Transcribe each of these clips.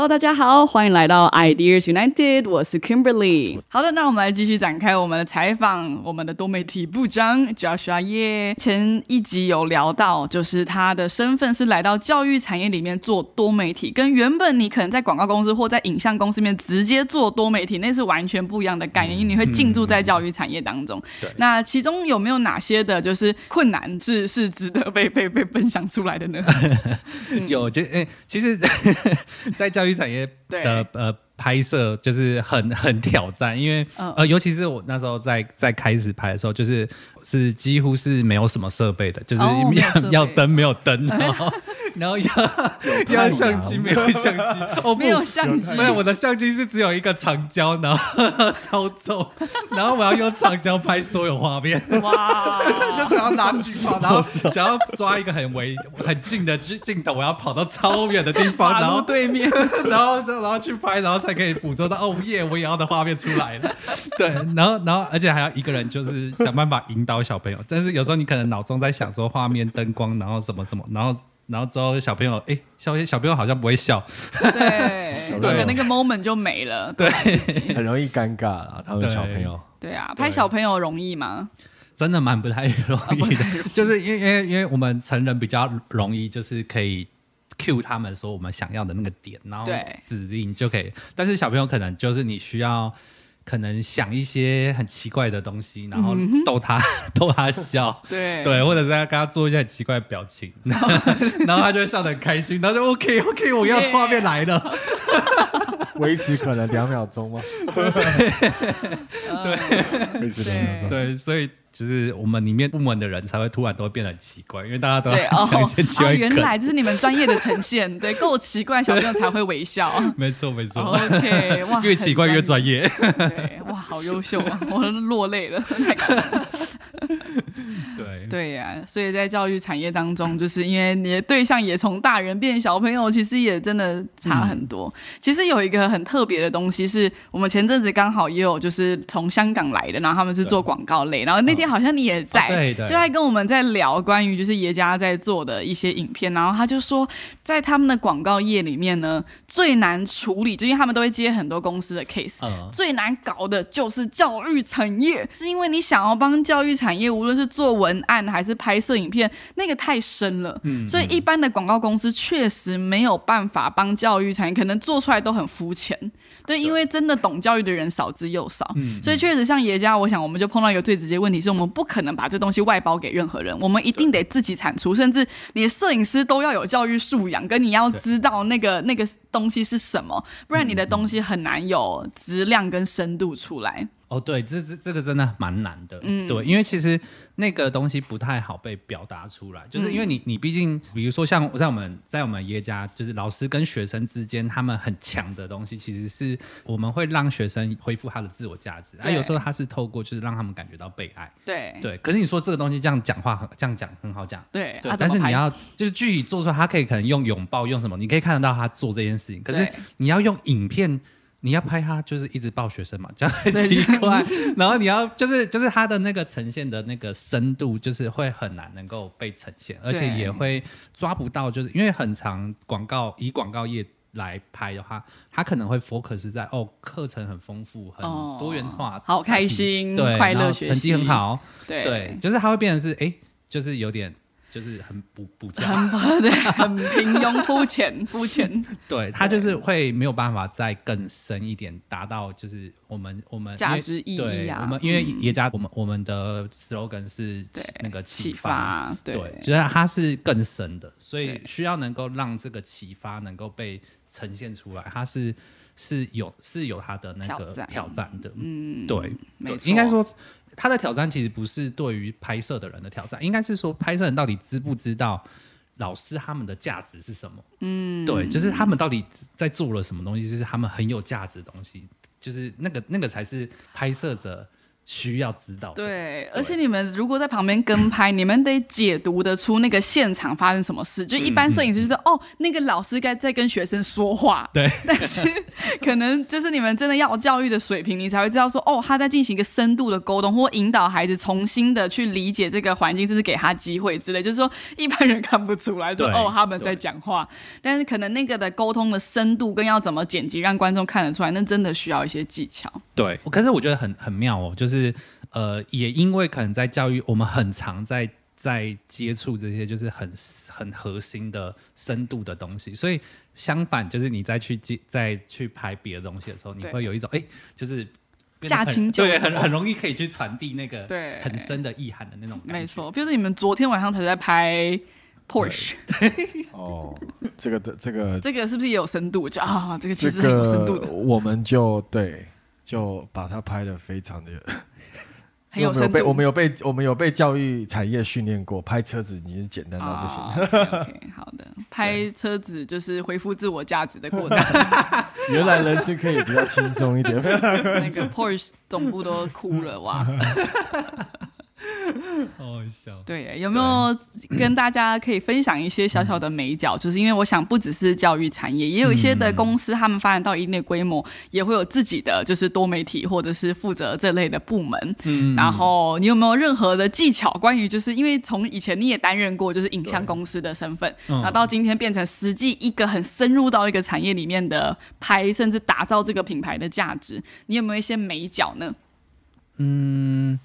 Hello，大家好，欢迎来到 Ideas United，我是 Kimberly。好的，那我们来继续展开我们的采访。我们的多媒体部长 Joshua Ye，前一集有聊到，就是他的身份是来到教育产业里面做多媒体，跟原本你可能在广告公司或在影像公司里面直接做多媒体，那是完全不一样的概念，因为你会进驻在教育产业当中。那其中有没有哪些的，就是困难是是值得被被被分享出来的呢？有，就诶，其实，在教育产业的呃拍摄就是很 很挑战，因为呃，尤其是我那时候在在开始拍的时候，就是是几乎是没有什么设备的，就是要要灯没有灯，然后然后要要相机没有相机，哦没有相机，没有我的相机是只有一个长焦，然后 操纵，然后我要用长焦拍所有画面，哇，就是要拿举炮，然后想要抓一个很微很近的镜镜头，我要跑到超远的地方，然后对面，然后然后去拍，然后才。可以捕捉到哦耶，我也要的画面出来了。对，然后然后而且还要一个人，就是想办法引导小朋友。但是有时候你可能脑中在想说画面、灯光，然后什么什么，然后然后之后小朋友哎，小小朋友好像不会笑，对，对，那个 moment 就没了，对，很容易尴尬啊。他们小朋友，对啊，拍小朋友容易吗？真的蛮不太容易的，就是因为因为因为我们成人比较容易，就是可以。cue 他们说我们想要的那个点，然后指令就可以。但是小朋友可能就是你需要，可能想一些很奇怪的东西，然后逗他 逗他笑，对。对，或者是跟他做一些很奇怪的表情，然后然后他就会笑得很开心，然后就 OK OK，我要画面来了，维持可能两秒钟吗？对，维持两秒钟，对，所以。就是我们里面部门的人才会突然都会变得很奇怪，因为大家都要讲一些奇怪。原来这是你们专业的呈现，对，够奇怪，小朋友才会微笑。没错，没错。OK，哇，越奇怪越专业。对，哇，好优秀啊，我落泪了。对对呀，所以在教育产业当中，就是因为你的对象也从大人变小朋友，其实也真的差很多。其实有一个很特别的东西，是我们前阵子刚好也有就是从香港来的，然后他们是做广告类，然后那天好像你也在，就在跟我们在聊关于就是爷家在做的一些影片，然后他就说，在他们的广告业里面呢，最难处理，就因为他们都会接很多公司的 case，最难搞的就是教育产业，是因为你想要帮教育产业，无论是做文案还是拍摄影片，那个太深了，所以一般的广告公司确实没有办法帮教育产业，可能做出来都很肤浅。对，因为真的懂教育的人少之又少，所以确实像爷家，我想我们就碰到一个最直接问题，是我们不可能把这东西外包给任何人，我们一定得自己产出，甚至你的摄影师都要有教育素养，跟你要知道那个那个东西是什么，不然你的东西很难有质量跟深度出来。哦，对，这这这个真的蛮难的，嗯，对，因为其实那个东西不太好被表达出来，就是因为你你毕竟，比如说像在我们在我们耶家，就是老师跟学生之间，他们很强的东西，其实是我们会让学生恢复他的自我价值，啊，有时候他是透过就是让他们感觉到被爱，对。对，可是你说这个东西这样讲话很这样讲很好讲，对，但是你要就是具体做出来，他可以可能用拥抱用什么，你可以看得到他做这件事情，可是你要用影片。你要拍他就是一直抱学生嘛，这样很奇怪。然后你要就是就是他的那个呈现的那个深度，就是会很难能够被呈现，而且也会抓不到，就是因为很长广告以广告业来拍的话，他可能会 focus 在哦课程很丰富、很多元化、好开心、对快乐学习、成绩很好，对，就是他会变成是哎，就是有点。就是很不不加，很对，很平庸、肤浅、肤浅。对他就是会没有办法再更深一点，达到就是我们我们价值意义啊。我们因为也加我们我们的 slogan 是那个启发，对，就是它是更深的，所以需要能够让这个启发能够被呈现出来，它是是有是有它的那个挑战的。嗯，对，应该说。他的挑战其实不是对于拍摄的人的挑战，应该是说拍摄人到底知不知道老师他们的价值是什么？嗯，对，就是他们到底在做了什么东西，就是他们很有价值的东西，就是那个那个才是拍摄者需要知道。对，而且你们如果在旁边跟拍，你们得解读得出那个现场发生什么事。就一般摄影师就是哦，那个老师该在跟学生说话。对，但是 可能就是你们真的要教育的水平，你才会知道说哦，他在进行一个深度的沟通，或引导孩子重新的去理解这个环境，这是给他机会之类。就是说一般人看不出来，说哦他们在讲话，但是可能那个的沟通的深度跟要怎么剪辑让观众看得出来，那真的需要一些技巧。对，可是我觉得很很妙哦，就是。是呃，也因为可能在教育，我们很常在在接触这些就是很很核心的深度的东西，所以相反，就是你再去接再去拍别的东西的时候，你会有一种哎，就是驾轻就对，很很容易可以去传递那个对很深的意涵的那种。没错，比如说你们昨天晚上才在拍 Porsche，哦，这个的这个这个是不是也有深度？就啊，这个其实很有深度的，我们就对。就把它拍的非常的 很有深度。我们有被我们有被教育产业训练过，拍车子已经是简单到不行。OK，好的，拍车子就是恢复自我价值的过程。原来人是可以比较轻松一点。那个 Porsche 总部都哭了哇。好笑。对，有没有跟大家可以分享一些小小的美角？就是因为我想，不只是教育产业，也有一些的公司，他们发展到一定的规模，也会有自己的就是多媒体或者是负责这类的部门。嗯，然后你有没有任何的技巧？关于就是因为从以前你也担任过就是影像公司的身份，然后到今天变成实际一个很深入到一个产业里面的拍，甚至打造这个品牌的价值，你有没有一些美角呢？嗯。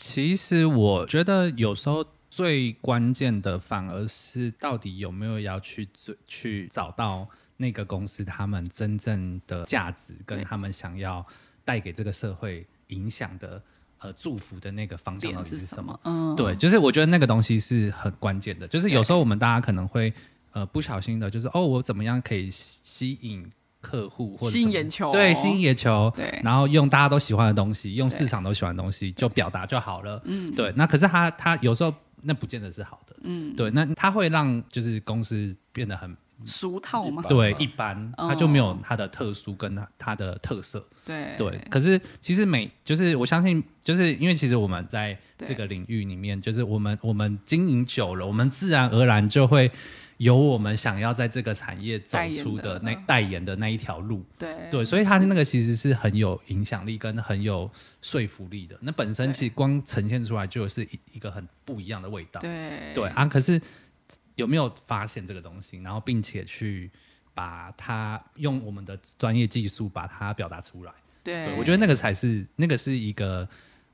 其实我觉得有时候最关键的反而是到底有没有要去去找到那个公司他们真正的价值跟他们想要带给这个社会影响的呃祝福的那个方向到底是什么？嗯，对，就是我觉得那个东西是很关键的。就是有时候我们大家可能会呃不小心的，就是哦，我怎么样可以吸引。客户或者吸引眼球，对，吸引眼球，对，然后用大家都喜欢的东西，用市场都喜欢的东西就表达就好了，嗯，对。那可是他他有时候那不见得是好的，嗯，对。那他会让就是公司变得很俗套吗？对，一般，它就没有它的特殊跟他他的特色，对对。可是其实每就是我相信，就是因为其实我们在这个领域里面，就是我们我们经营久了，我们自然而然就会。有我们想要在这个产业走出的那代言的那一条路，对对，所以它那个其实是很有影响力跟很有说服力的。那本身其实光呈现出来就是一一个很不一样的味道，对对啊。可是有没有发现这个东西，然后并且去把它用我们的专业技术把它表达出来？对，我觉得那个才是那个是一个。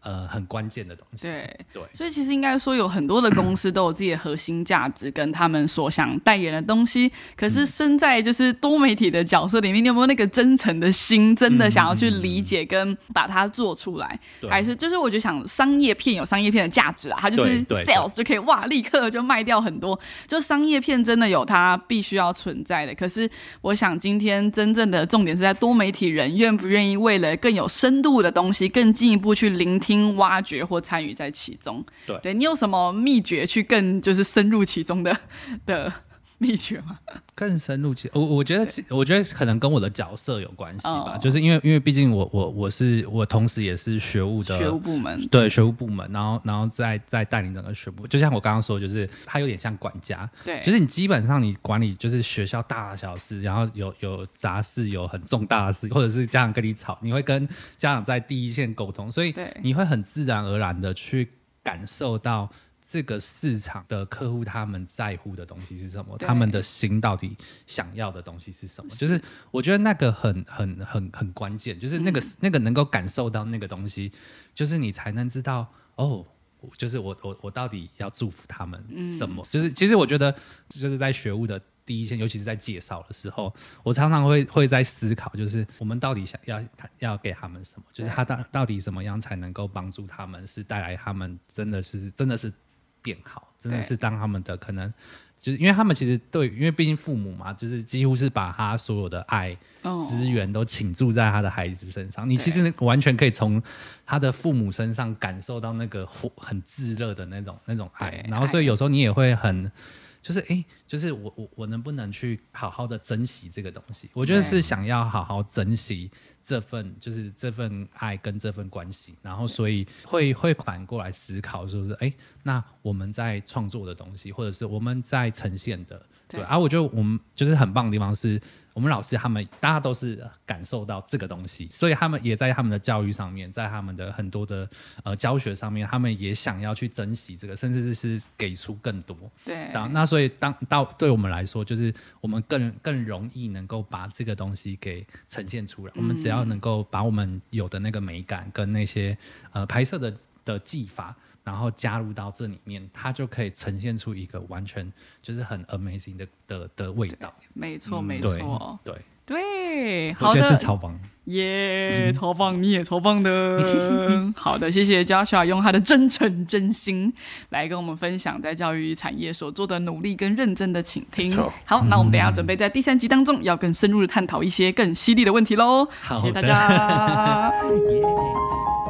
呃，很关键的东西。对对，所以其实应该说，有很多的公司都有自己的核心价值跟他们所想代言的东西。可是身在就是多媒体的角色里面，你有没有那个真诚的心，真的想要去理解跟把它做出来？还是就是我觉得想商业片有商业片的价值啊，它就是 sales 就可以哇，立刻就卖掉很多。就商业片真的有它必须要存在的。可是我想今天真正的重点是在多媒体人愿不愿意为了更有深度的东西，更进一步去聆听。挖掘或参与在其中，对，你有什么秘诀去更就是深入其中的的？秘诀吗？更深入其我我觉得，我觉得可能跟我的角色有关系吧。就是因为，因为毕竟我我我是我同时也是学务的学务部门，对学务部门，然后然后再再带领整个学部。就像我刚刚说，就是他有点像管家，对，就是你基本上你管理就是学校大小事，然后有有杂事，有很重大的事，或者是家长跟你吵，你会跟家长在第一线沟通，所以你会很自然而然的去感受到。这个市场的客户他们在乎的东西是什么？他们的心到底想要的东西是什么？就是我觉得那个很很很很关键，就是那个那个能够感受到那个东西，就是你才能知道哦，就是我我我到底要祝福他们什么？就是其实我觉得就是在学务的第一线，尤其是在介绍的时候，我常常会会在思考，就是我们到底想要要给他们什么？就是他到到底怎么样才能够帮助他们？是带来他们真的是真的是。变好，真的是当他们的可能，就是因为他们其实对，因为毕竟父母嘛，就是几乎是把他所有的爱资源都倾注在他的孩子身上。你其实完全可以从他的父母身上感受到那个火很炙热的那种那种爱。然后，所以有时候你也会很就是哎，就是我我我能不能去好好的珍惜这个东西？我觉得是想要好好珍惜这份就是这份爱跟这份关系，然后所以会会反过来思考，就是哎，那我们在创作的东西，或者是我们在呈现的。对，而我觉得我们就是很棒的地方，是我们老师他们大家都是感受到这个东西，所以他们也在他们的教育上面，在他们的很多的呃教学上面，他们也想要去珍惜这个，甚至是给出更多。对，那所以当到对我们来说，就是我们更更容易能够把这个东西给呈现出来。我们只要能够把我们有的那个美感跟那些呃拍摄的的技法。然后加入到这里面，它就可以呈现出一个完全就是很 amazing 的的的味道。没错，没错，对对，好的，超棒，耶，超棒，你也超棒的。好的，谢谢 Joshua 用他的真诚真心来跟我们分享在教育产业所做的努力跟认真的倾听。好，那我们等下准备在第三集当中要更深入的探讨一些更犀利的问题喽。谢谢大家。